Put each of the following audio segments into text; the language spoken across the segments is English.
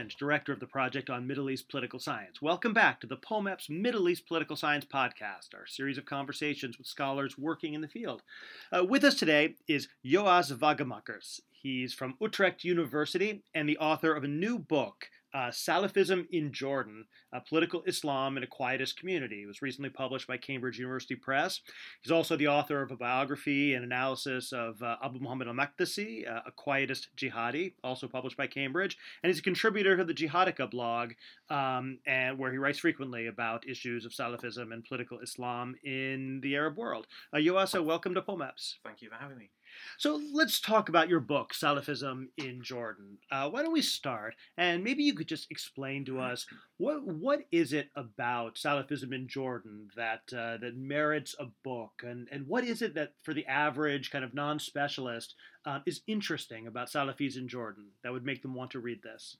Lynch, director of the Project on Middle East Political Science. Welcome back to the POMEPS Middle East Political Science podcast, our series of conversations with scholars working in the field. Uh, with us today is Joas Wagemakers. He's from Utrecht University and the author of a new book uh, Salafism in Jordan, a Political Islam in a Quietist Community. It was recently published by Cambridge University Press. He's also the author of a biography and analysis of uh, Abu Muhammad al Maqdisi, uh, a Quietist jihadi, also published by Cambridge. And he's a contributor to the Jihadica blog, um, and where he writes frequently about issues of Salafism and political Islam in the Arab world. Uh, Yoasa, welcome to POMEPS. Thank you for having me. So let's talk about your book, Salafism in Jordan. Uh, why don't we start? And maybe you could just explain to us what what is it about Salafism in Jordan that uh, that merits a book, and and what is it that for the average kind of non-specialist uh, is interesting about Salafis in Jordan that would make them want to read this?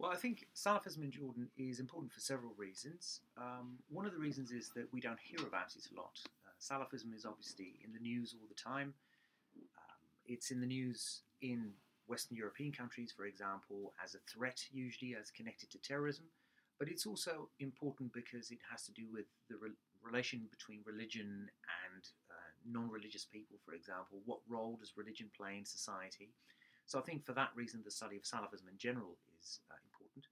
Well, I think Salafism in Jordan is important for several reasons. Um, one of the reasons is that we don't hear about it a lot. Uh, Salafism is obviously in the news all the time. It's in the news in Western European countries, for example, as a threat, usually as connected to terrorism. But it's also important because it has to do with the re- relation between religion and uh, non religious people, for example. What role does religion play in society? So I think for that reason, the study of Salafism in general is uh, important.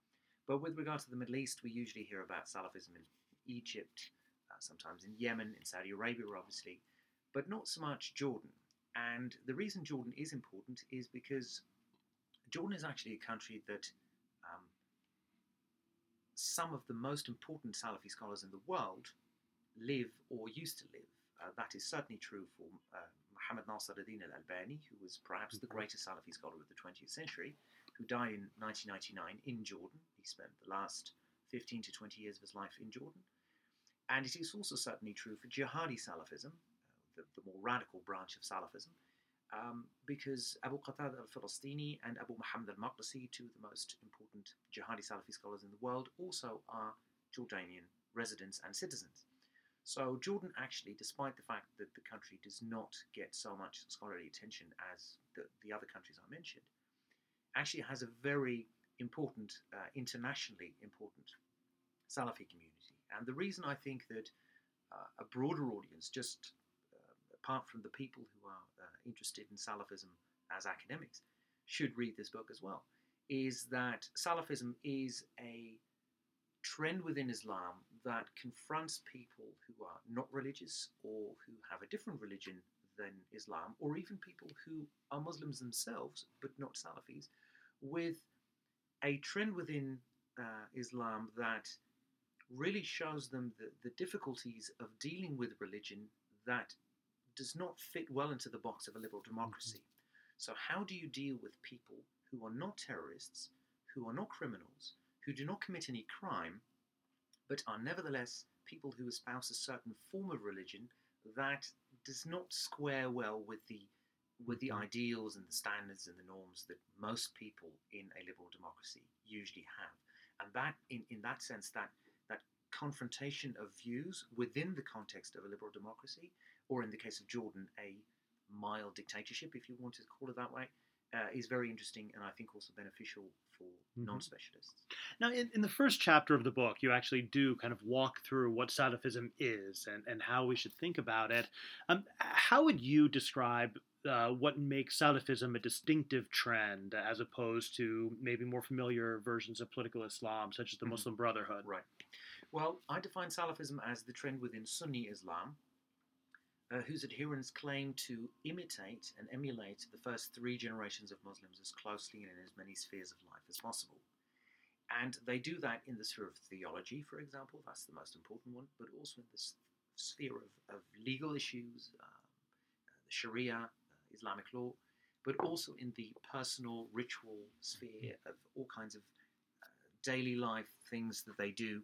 But with regard to the Middle East, we usually hear about Salafism in Egypt, uh, sometimes in Yemen, in Saudi Arabia, obviously, but not so much Jordan. And the reason Jordan is important is because Jordan is actually a country that um, some of the most important Salafi scholars in the world live or used to live. Uh, that is certainly true for uh, Muhammad Nasiruddin al Albani, who was perhaps the mm-hmm. greatest Salafi scholar of the 20th century, who died in 1999 in Jordan. He spent the last 15 to 20 years of his life in Jordan. And it is also certainly true for jihadi Salafism, the, the more radical branch of Salafism, um, because Abu Qatada al-Falastini and Abu Muhammad al-Maqdisi, two of the most important jihadi Salafi scholars in the world, also are Jordanian residents and citizens. So Jordan actually, despite the fact that the country does not get so much scholarly attention as the, the other countries I mentioned, actually has a very important, uh, internationally important Salafi community. And the reason I think that uh, a broader audience, just apart from the people who are uh, interested in Salafism as academics, should read this book as well, is that Salafism is a trend within Islam that confronts people who are not religious or who have a different religion than Islam, or even people who are Muslims themselves but not Salafis, with a trend within uh, Islam that really shows them the, the difficulties of dealing with religion that does not fit well into the box of a liberal democracy. Mm-hmm. So, how do you deal with people who are not terrorists, who are not criminals, who do not commit any crime, but are nevertheless people who espouse a certain form of religion that does not square well with the with the mm-hmm. ideals and the standards and the norms that most people in a liberal democracy usually have. And that in, in that sense that that confrontation of views within the context of a liberal democracy or in the case of Jordan, a mild dictatorship, if you want to call it that way, uh, is very interesting and I think also beneficial for mm-hmm. non specialists. Now, in, in, the first chapter of the book, you actually do kind of walk through what Salafism is and, and how we should think about it. Um, how would you describe uh, what makes Salafism a distinctive trend as opposed to maybe more familiar versions of political Islam, such as the mm-hmm. Muslim Brotherhood? Right. Well, I define Salafism as the trend within Sunni Islam, uh, whose adherents claim to imitate and emulate the first three generations of Muslims as closely and in as many spheres of life as possible. And they do that in the sphere of theology, for example, that's the most important one, but also in the sphere of, of legal issues, uh, the Sharia, uh, Islamic law, but also in the personal ritual sphere of all kinds of uh, daily life things that they do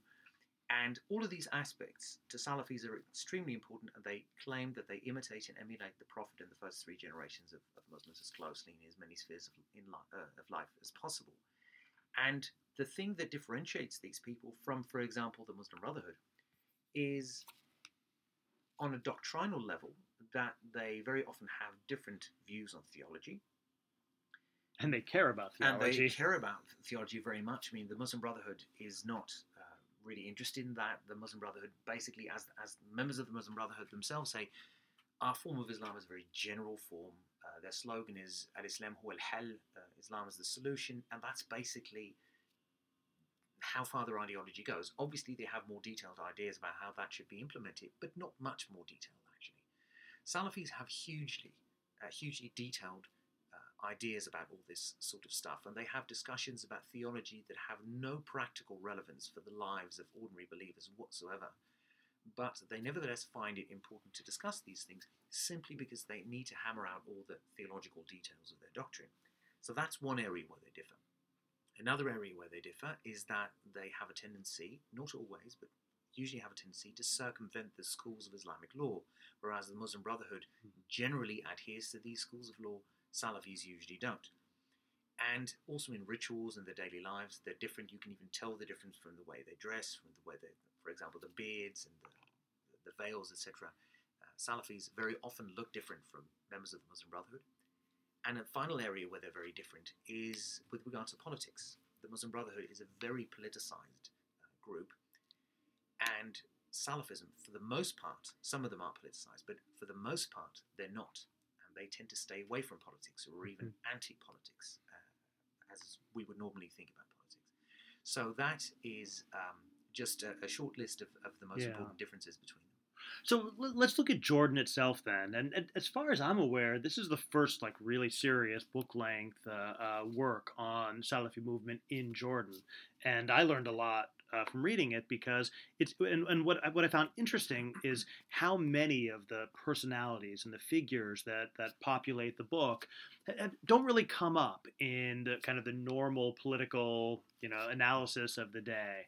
and all of these aspects to Salafis are extremely important, and they claim that they imitate and emulate the Prophet in the first three generations of, of Muslims as closely in as many spheres of, in li- uh, of life as possible. And the thing that differentiates these people from, for example, the Muslim Brotherhood is on a doctrinal level that they very often have different views on theology. And they care about theology. and they care about theology very much. I mean, the Muslim Brotherhood is not really interested in that. The Muslim Brotherhood, basically, as as members of the Muslim Brotherhood themselves say, our form of Islam is a very general form. Uh, their slogan is Al Islam huwa al hal, uh, Islam is the solution, and that's basically how far their ideology goes. Obviously, they have more detailed ideas about how that should be implemented, but not much more detailed, actually. Salafis have hugely, uh, hugely detailed ideas about all this sort of stuff, and they have discussions about theology that have no practical relevance for the lives of ordinary believers whatsoever. But they nevertheless find it important to discuss these things simply because they need to hammer out all the theological details of their doctrine. So that's one area where they differ. Another area where they differ is that they have a tendency, not always, but usually have a tendency to circumvent the schools of Islamic law, whereas the Muslim Brotherhood hmm. generally adheres to these schools of law, Salafis usually don't. And also in rituals and their daily lives, they're different. You can even tell the difference from the way they dress, from the way they, for example, the beards and the, the veils, etc. Uh, Salafis very often look different from members of the Muslim Brotherhood. And a final area where they're very different is with regard to politics. The Muslim Brotherhood is a very politicized uh, group, and Salafism, for the most part, some of them are politicized, but for the most part, they're not. They tend to stay away from politics or even anti politics, uh, as we would normally think about politics. So that is um, just a, a short list of, of the most Yeah. important differences between them. So l- let's look at Jordan itself then. And, and as far as I'm aware, this is the first like really serious book length uh, uh, work on Salafi movement in Jordan. And I learned a lot uh, from reading it because it's and, and what I- what I found interesting is how many of the personalities and the figures that that populate the book don't really come up in the kind of the normal political you know analysis of the day.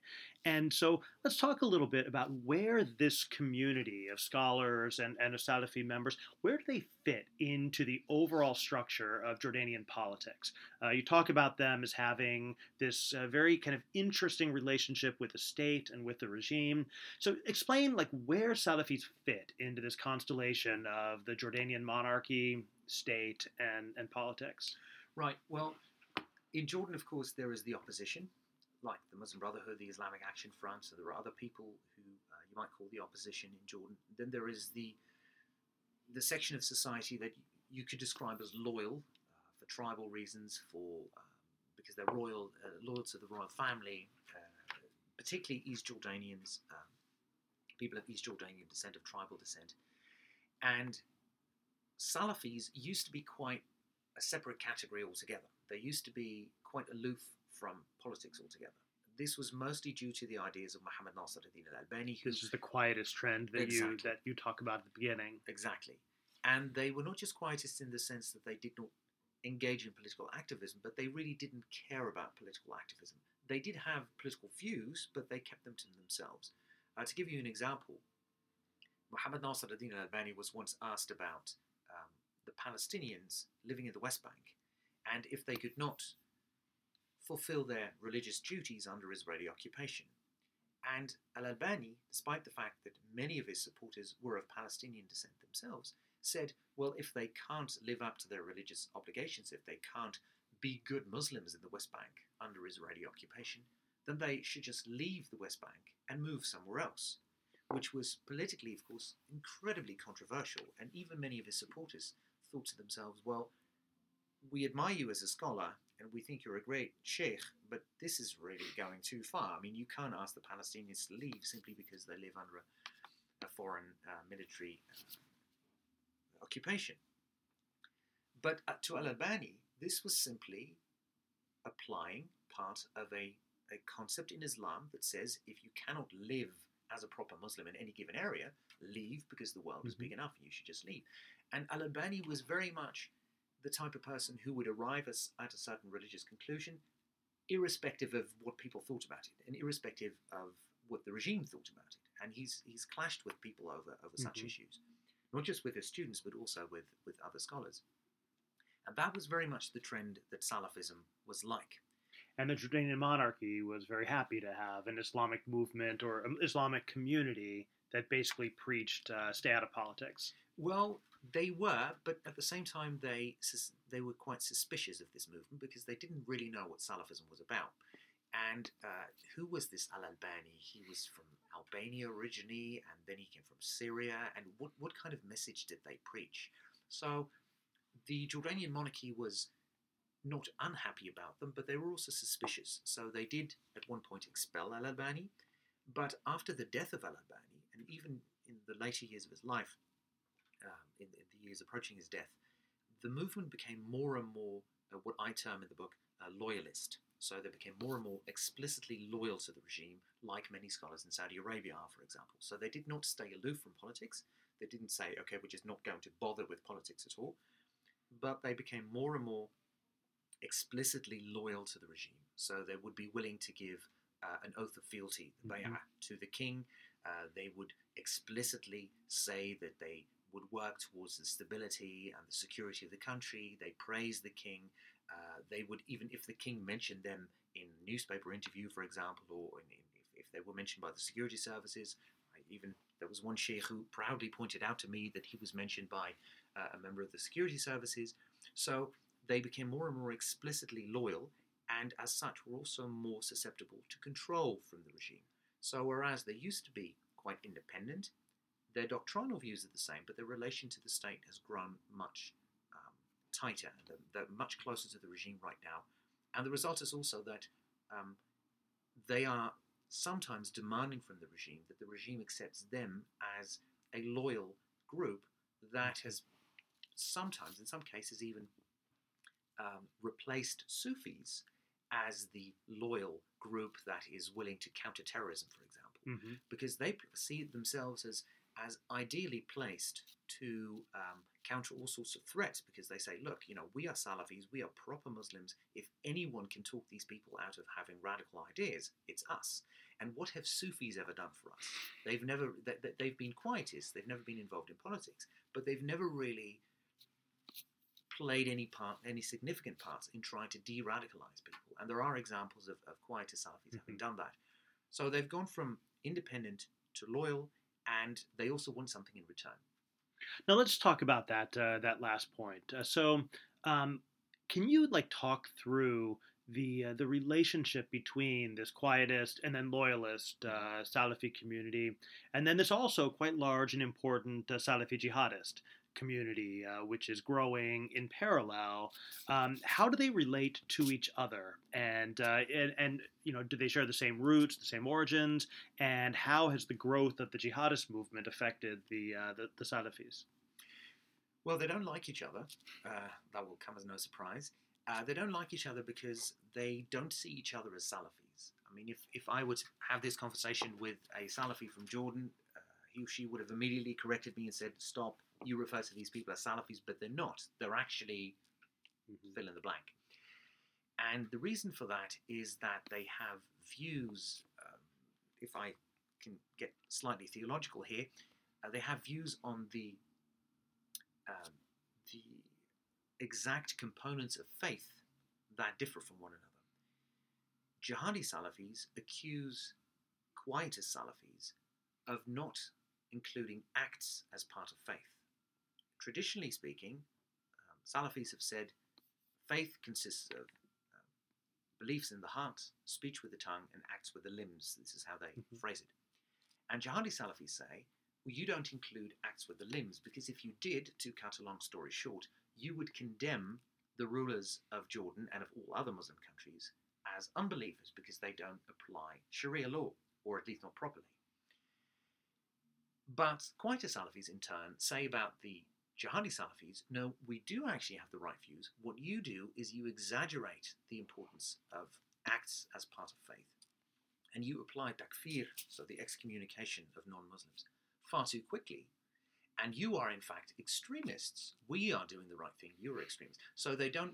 And so let's talk a little bit about where this community of scholars and, and Salafi members, where do they fit into the overall structure of Jordanian politics? Uh, you talk about them as having this uh, very kind of interesting relationship with the state and with the regime. So explain like where Salafis fit into this constellation of the Jordanian monarchy, state, and, and politics. Right. Well, in Jordan, of course, there is the opposition, like the Muslim Brotherhood, the Islamic Action Front. So there are other people who uh, you might call the opposition in Jordan. Then there is the the section of society that you could describe as loyal uh, for tribal reasons, for uh, because they're royal, uh, loyal to the royal family, uh, particularly East Jordanians, um, people of East Jordanian descent, of tribal descent, and Salafis used to be quite a separate category altogether. They used to be quite aloof from politics altogether. This was mostly due to the ideas of Muhammad Nasruddin al-Albani, who This is the quietist trend that you Exactly. that you talk about at the beginning. Exactly. And they were not just quietists in the sense that they did not engage in political activism, but they really didn't care about political activism. They did have political views, but they kept them to themselves. Uh, to give you an example, Muhammad Nasr ad-Din al-Albani was once asked about Palestinians living in the West Bank and if they could not fulfill their religious duties under Israeli occupation. And al-Albani, despite the fact that many of his supporters were of Palestinian descent themselves, said, well, if they can't live up to their religious obligations, if they can't be good Muslims in the West Bank under Israeli occupation, then they should just leave the West Bank and move somewhere else, which was politically, of course, incredibly controversial. And even many of his supporters thought to themselves, well, we admire you as a scholar and we think you're a great sheikh, but this is really going too far. I mean, you can't ask the Palestinians to leave simply because they live under a, a foreign uh, military uh, occupation. But uh, to Al Albani, this was simply applying part of a, a concept in Islam that says if you cannot live as a proper Muslim in any given area, leave because the world is Mhm. big enough and you should just leave. And Al Albani was very much the type of person who would arrive as, at a certain religious conclusion, irrespective of what people thought about it, and irrespective of what the regime thought about it. And he's he's clashed with people over over such Mhm. issues, not just with his students, but also with with other scholars. And that was very much the trend that Salafism was like. And the Jordanian monarchy was very happy to have an Islamic movement or an Islamic community that basically preached uh, stay out of politics. Well, they were, but at the same time, they they were quite suspicious of this movement because they didn't really know what Salafism was about. And uh, who was this Al Albani? He was from Albania originally, and then he came from Syria. And what, what kind of message did they preach? So the Jordanian monarchy was not unhappy about them, but they were also suspicious. So they did at one point expel Al Albani. But after the death of Al Albani, and even in the later years of his life, um, in, in, the years approaching his death, the movement became more and more uh, what I term in the book uh, loyalist. So they became more and more explicitly loyal to the regime, like many scholars in Saudi Arabia are, for example. So they did not stay aloof from politics. They didn't say, okay, we're just not going to bother with politics at all. But they became more and more explicitly loyal to the regime. So they would be willing to give uh, an oath of fealty, the mm-hmm. to the king. Uh, they would explicitly say that they would work towards the stability and the security of the country. They praise the king. Uh, they would even if the king mentioned them in newspaper interview, for example, or in, in, if, if, they were mentioned by the security services. I even there was one sheikh who proudly pointed out to me that he was mentioned by uh, a member of the security services. So they became more and more explicitly loyal, and as such were also more susceptible to control from the regime. So whereas they used to be quite independent, their doctrinal views are the same, but their relation to the state has grown much tighter and they're, they're, much closer to the regime right now. And the result is also that um, they are sometimes demanding from the regime that the regime accepts them as a loyal group that has sometimes, in some cases, even um, replaced Sufis as the loyal group that is willing to counter terrorism, for example, mm-hmm. because they see themselves as as ideally placed to um, counter all sorts of threats because they say, look, you know, we are Salafis, we are proper Muslims. If anyone can talk these people out of having radical ideas, it's us. And what have Sufis ever done for us? They've never, they, have been quietists, they've never been involved in politics, but they've never really played any part, any significant parts in trying to de-radicalize people. And there are examples of, of quietist Salafis mm-hmm. having done that. So they've gone from independent to loyal, and they also want something in return. Now let's talk about that uh, that last point. Uh, so, um, can you like talk through the uh, the relationship between this quietist and then loyalist uh, Salafi community, and then this also quite large and important uh, Salafi jihadist community, uh, which is growing in parallel. Um, how do they relate to each other, and, uh, and and you know, do they share the same roots, the same origins, and how has the growth of the jihadist movement affected the uh, the, the Salafis? Well, they don't like each other. Uh, that will come as no surprise. Uh, they don't like each other because they don't see each other as Salafis. I mean, if, if I were to have this conversation with a Salafi from Jordan, uh, he or she would have immediately corrected me and said, Stop, you refer to these people as Salafis, but they're not. They're actually mm-hmm. fill in the blank. And the reason for that is that they have views, um, if I can get slightly theological here, uh, they have views on the um, the exact components of faith that differ from one another. Jihadi Salafis accuse quietist Salafis of not including acts as part of faith. Traditionally speaking, um, Salafis have said faith consists of um, beliefs in the heart, speech with the tongue, and acts with the limbs. This is how they mm-hmm. phrase it. And Jihadi Salafis say well, you don't include acts with the limbs because if you did, to cut a long story short, you would condemn the rulers of Jordan and of all other Muslim countries as unbelievers because they don't apply Sharia law, or at least not properly. But quietist Salafis, in turn, say about the Jihadi Salafis, no, we do actually have the right views. What you do is you exaggerate the importance of acts as part of faith. And you apply takfir, so the excommunication of non Muslims, far too quickly. And you are, in fact, extremists. We are doing the right thing. You're extremists. So they don't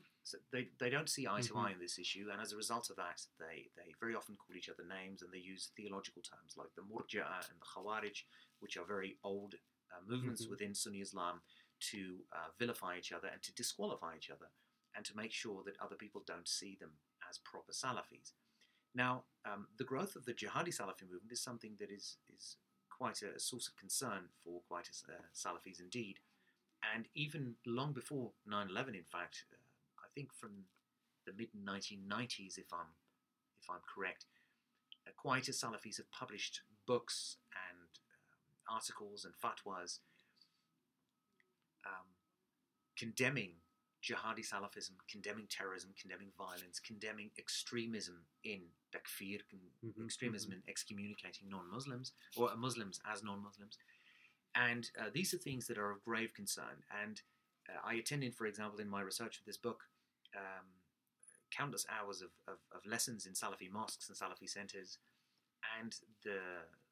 they, they don't see eye to mm-hmm. eye in this issue, and as a result of that, they, they very often call each other names and they use theological terms like the Murji'a and the Khawarij, which are very old uh, movements mm-hmm. within Sunni Islam to uh, vilify each other and to disqualify each other and to make sure that other people don't see them as proper Salafis. Now, um, the growth of the Jihadi Salafi movement is something that is, is quite a, a, source of concern for quietist, uh, Salafis indeed. And even long before 9 11, in fact, uh, I think from the mid 1990s, if I'm, if I'm correct, uh, quietist Salafis have published books and um, articles and fatwas um, condemning jihadi Salafism, condemning terrorism, condemning violence, condemning extremism in takfir, mm-hmm, extremism mm-hmm. in excommunicating non-Muslims or Muslims as non-Muslims, and uh, these are things that are of grave concern. And uh, I attended, for example, in my research for this book, um, countless hours of, of, of, lessons in Salafi mosques and Salafi centres, and the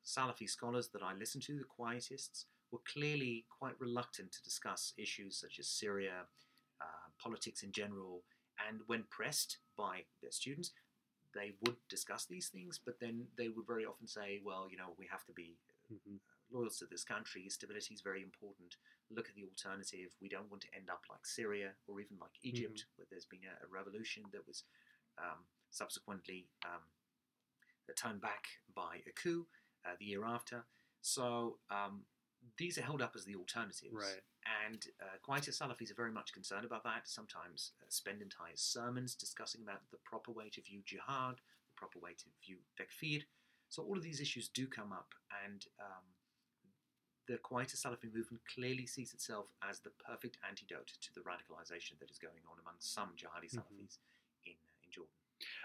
Salafi scholars that I listened to, the quietists, were clearly quite reluctant to discuss issues such as Syria, uh, politics in general, and when pressed by their students, they would discuss these things, but then they would very often say, well, you know, we have to be mm-hmm. loyal to this country. Stability is very important. Look at the alternative. We don't want to end up like Syria or even like Egypt, mm-hmm. where there's been a, a, revolution that was um, subsequently um, turned back by a coup uh, the year after. So um, these are held up as the alternatives. Right. And uh, quietist Salafis are very much concerned about that, sometimes uh, spend entire sermons discussing about the proper way to view jihad, the proper way to view takfir. So all of these issues do come up, and um, the quietist Salafi movement clearly sees itself as the perfect antidote to the radicalization that is going on among some jihadi Salafis mm-hmm. in, uh, in Jordan.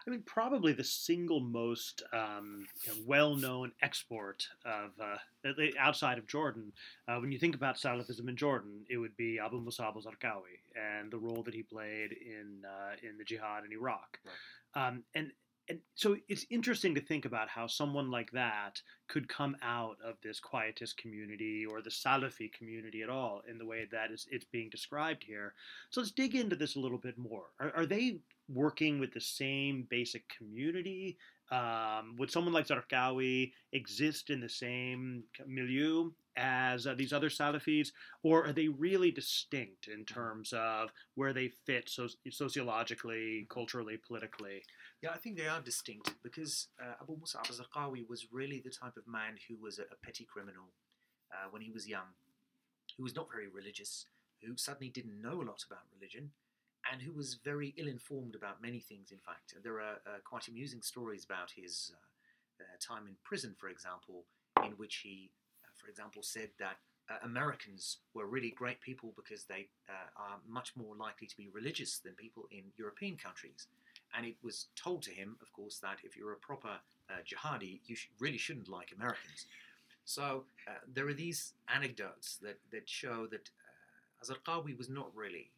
I mean, probably the single most um, you know, well-known export of uh, outside of Jordan. Uh, when you think about Salafism in Jordan, it would be Abu Musab al-Zarqawi and the role that he played in uh, in the jihad in Iraq. Right. Um, and and so it's interesting to think about how someone like that could come out of this quietist community or the Salafi community at all in the way that is it's being described here. So let's dig into this a little bit more. Are, are they working with the same basic community? Um, would someone like Zarqawi exist in the same milieu as uh, these other Salafis, or are they really distinct in terms of where they fit so- sociologically, culturally, politically? Yeah, I think they are distinct because uh, Abu Musab al-Zarqawi was really the type of man who was a, a petty criminal uh, when he was young, who was not very religious, who suddenly didn't know a lot about religion, and who was very ill-informed about many things. In fact, there are uh, quite amusing stories about his uh, uh, time in prison, for example, in which he, uh, for example, said that Americans were really great people because they are much more likely to be religious than people in European countries. And it was told to him, of course, that if you're a proper uh, jihadi, you sh- really shouldn't like Americans. So uh, there are these anecdotes that, that show that uh, Azarqawi was not really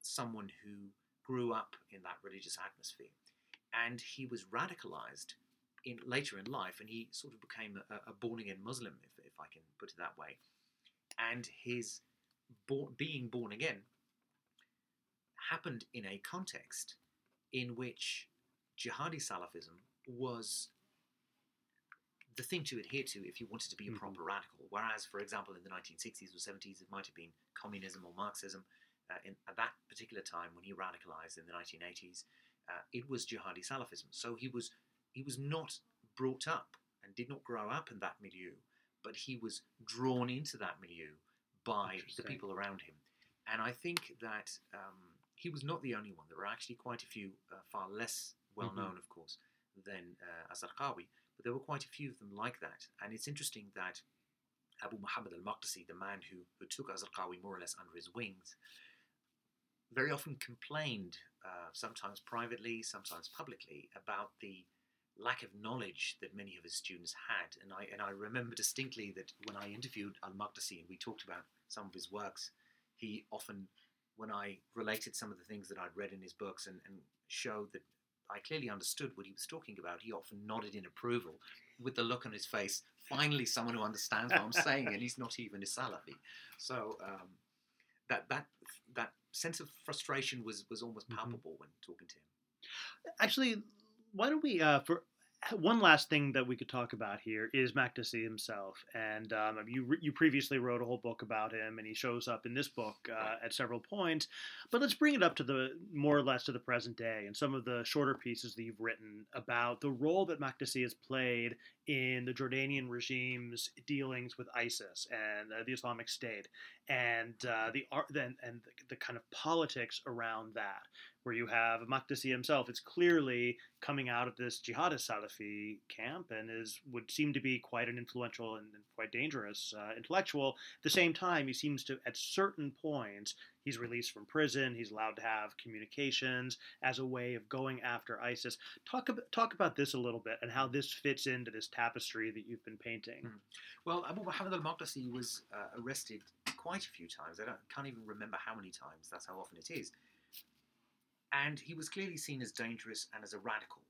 someone who grew up in that religious atmosphere. And he was radicalized in, later in life, and he sort of became a, a born again Muslim, if, if I can put it that way. And his bo- being born again happened in a context in which jihadi Salafism was the thing to adhere to if you wanted to be a mm-hmm. proper radical. Whereas, for example, in the 1960s or 70s, it might have been communism or Marxism. Uh, in, at that particular time, when he radicalized in the 1980s, uh, it was jihadi Salafism. So he was he was not brought up and did not grow up in that milieu, but he was drawn into that milieu by the people around him. And I think that um, he was not the only one. There were actually quite a few, uh, far less well known, mm-hmm. of course, than uh, Azarqawi, but there were quite a few of them like that. And it's interesting that Abu Muhammad al Maqdisi, the man who, who took Azarqawi more or less under his wings, very often complained, uh, sometimes privately, sometimes publicly, about the lack of knowledge that many of his students had. And I, and I remember distinctly that when I interviewed al Maqdisi and we talked about some of his works, he often when I related some of the things that I'd read in his books and, and showed that I clearly understood what he was talking about, he often nodded in approval with the look on his face. Finally, someone who understands what I'm saying, and he's not even a Salafi. So um, that that that sense of frustration was was almost mm-hmm. palpable mm-hmm. when talking to him. Actually, why don't we uh, for one last thing that we could talk about here is Maqdisi himself, and um, you you previously wrote a whole book about him, and he shows up in this book uh, at several points. But let's bring it up to the more or less to the present day, and some of the shorter pieces that you've written about the role that Maqdisi has played in the Jordanian regime's dealings with ISIS and uh, the Islamic State, and uh, the art then and the, the, kind of politics around that, where you have Maqdisi himself. It's clearly coming out of this jihadist Salafi camp and is would seem to be quite an influential and, and quite dangerous uh, intellectual. At the same time, he seems to at certain points He's released from prison. He's allowed to have communications as a way of going after ISIS. Talk about, talk about this a little bit and how this fits into this tapestry that you've been painting. Mm. Well, Abu Muhammad al-Maqdisi was uh, arrested quite a few times. I can't even remember how many times. That's how often it is. And he was clearly seen as dangerous and as a radical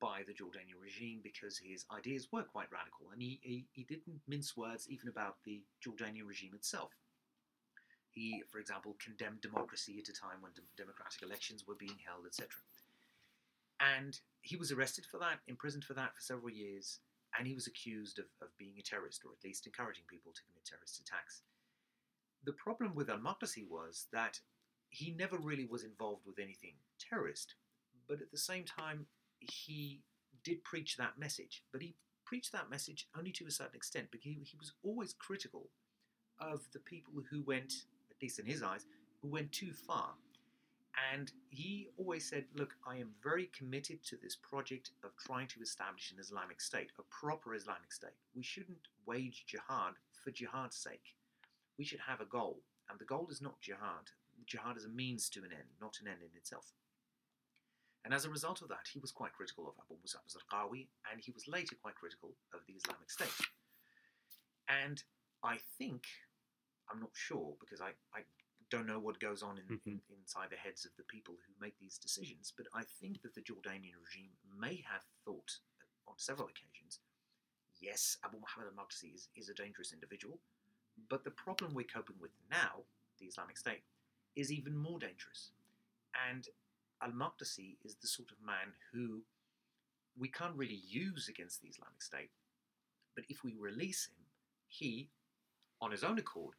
by the Jordanian regime because his ideas were quite radical. And he, he, he didn't mince words even about the Jordanian regime itself. He, for example, condemned democracy at a time when democratic elections were being held, etc. And he was arrested for that, imprisoned for that for several years, and he was accused of, of being a terrorist, or at least encouraging people to commit terrorist attacks. The problem with al Maqdisi was that he never really was involved with anything terrorist, but at the same time, he did preach that message. But he preached that message only to a certain extent because he, he was always critical of the people who went at least in his eyes, who went too far. And he always said, Look, I am very committed to this project of trying to establish an Islamic State, a proper Islamic State. We shouldn't wage jihad for jihad's sake. We should have a goal, and the goal is not jihad. Jihad is a means to an end, not an end in itself. And as a result of that, he was quite critical of Abu Musab al-Zarqawi, and he was later quite critical of the Islamic State. And I think I'm not sure because I, I don't know what goes on in, mm-hmm. in, inside the heads of the people who make these decisions. But I think that the Jordanian regime may have thought on several occasions yes, Abu Muhammad al Maqdisi is, is a dangerous individual, but the problem we're coping with now, the Islamic State, is even more dangerous. And al Maqdisi is the sort of man who we can't really use against the Islamic State, but if we release him, he, on his own accord,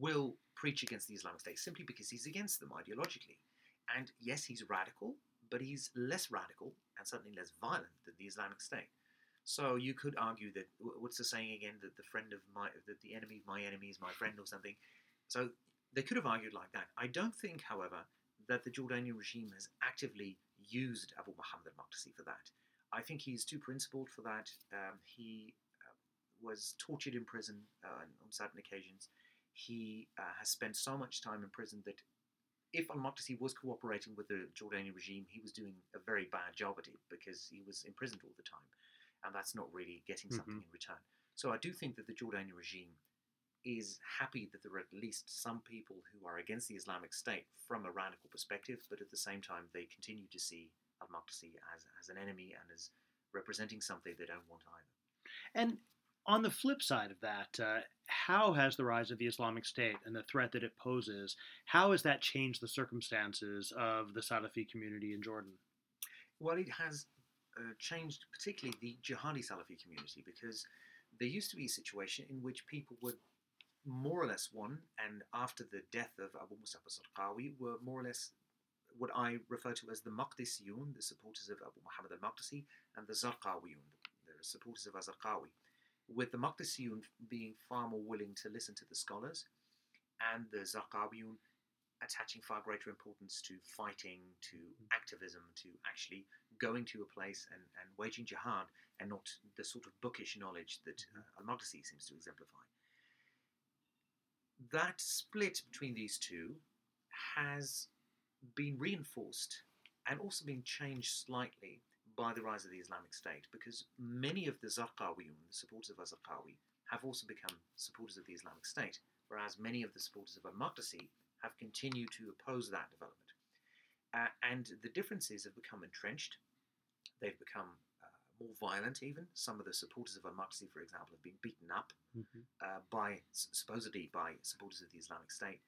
will preach against the Islamic State simply because he's against them ideologically. And yes, he's radical, but he's less radical and certainly less violent than the Islamic State. So you could argue that what's the saying again that the friend of my that the enemy of my enemy is my friend or something. So they could have argued like that. I don't think, however, that the Jordanian regime has actively used Abu Muhammad al-Maqdisi for that. I think he's too principled for that. Um, he uh, was tortured in prison uh, on certain occasions he uh, has spent so much time in prison that if al-Maqdisi was cooperating with the Jordanian regime, he was doing a very bad job at it because he was imprisoned all the time, and that's not really getting mm-hmm. something in return. So I do think that the Jordanian regime is happy that there are at least some people who are against the Islamic State from a radical perspective, but at the same time they continue to see al-Maqdisi as, as an enemy and as representing something they don't want either. And on the flip side of that, uh, how has the rise of the Islamic State and the threat that it poses, how has that changed the circumstances of the Salafi community in Jordan? Well, it has uh, changed particularly the jihadi Salafi community because there used to be a situation in which people were more or less one, and after the death of Abu Musab al-Zarqawi, were more or less what I refer to as the Maqdisiyun, the supporters of Abu Muhammad al-Maqdisi, and the Zarqawiyun, the supporters of al-Zarqawi with the Maqdisiyun being far more willing to listen to the scholars, and the Zarqawiyun attaching far greater importance to fighting, to activism, to actually going to a place and, and waging jihad, and not the sort of bookish knowledge that mm-hmm. uh, Al Maqdisi seems to exemplify. That split between these two has been reinforced and also been changed slightly by the rise of the Islamic State because many of the Zarqawiyun, the supporters of al-Zarqawi, have also become supporters of the Islamic State, whereas many of the supporters of al-Maqdisi have continued to oppose that development. Uh, and the differences have become entrenched. They've become uh, more violent, even. Some of the supporters of al-Maqdisi, for example, have been beaten up mm-hmm. uh, by, supposedly by supporters of the Islamic State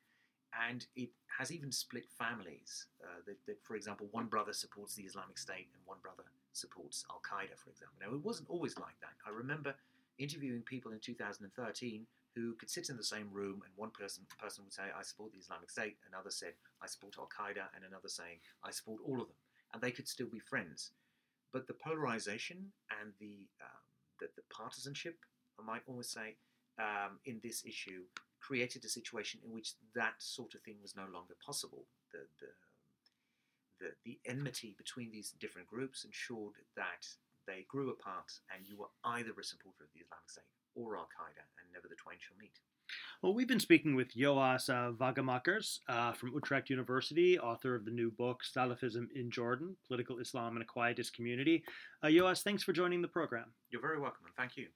and it has even split families. Uh, that, that, for example, one brother supports the Islamic State and one brother supports Al Qaeda, for example. Now, it wasn't always like that. I remember interviewing people in 2013 who could sit in the same room, and one person person would say, "I support the Islamic State," another said, "I support Al Qaeda," and another saying, "I support all of them," and they could still be friends. But the polarization and the um, the, the partisanship, I might almost say, um, in this issue created a situation in which that sort of thing was no longer possible. The, the, the, the enmity between these different groups ensured that they grew apart, and you were either a supporter of the Islamic State or Al Qaeda, and never the twain shall meet. Well, we've been speaking with Joas uh, uh, from Utrecht University, author of the new book Salafism in Jordan Political Islam in a Quietist Community. Uh, Joas, thanks for joining the program. You're very welcome, and thank you.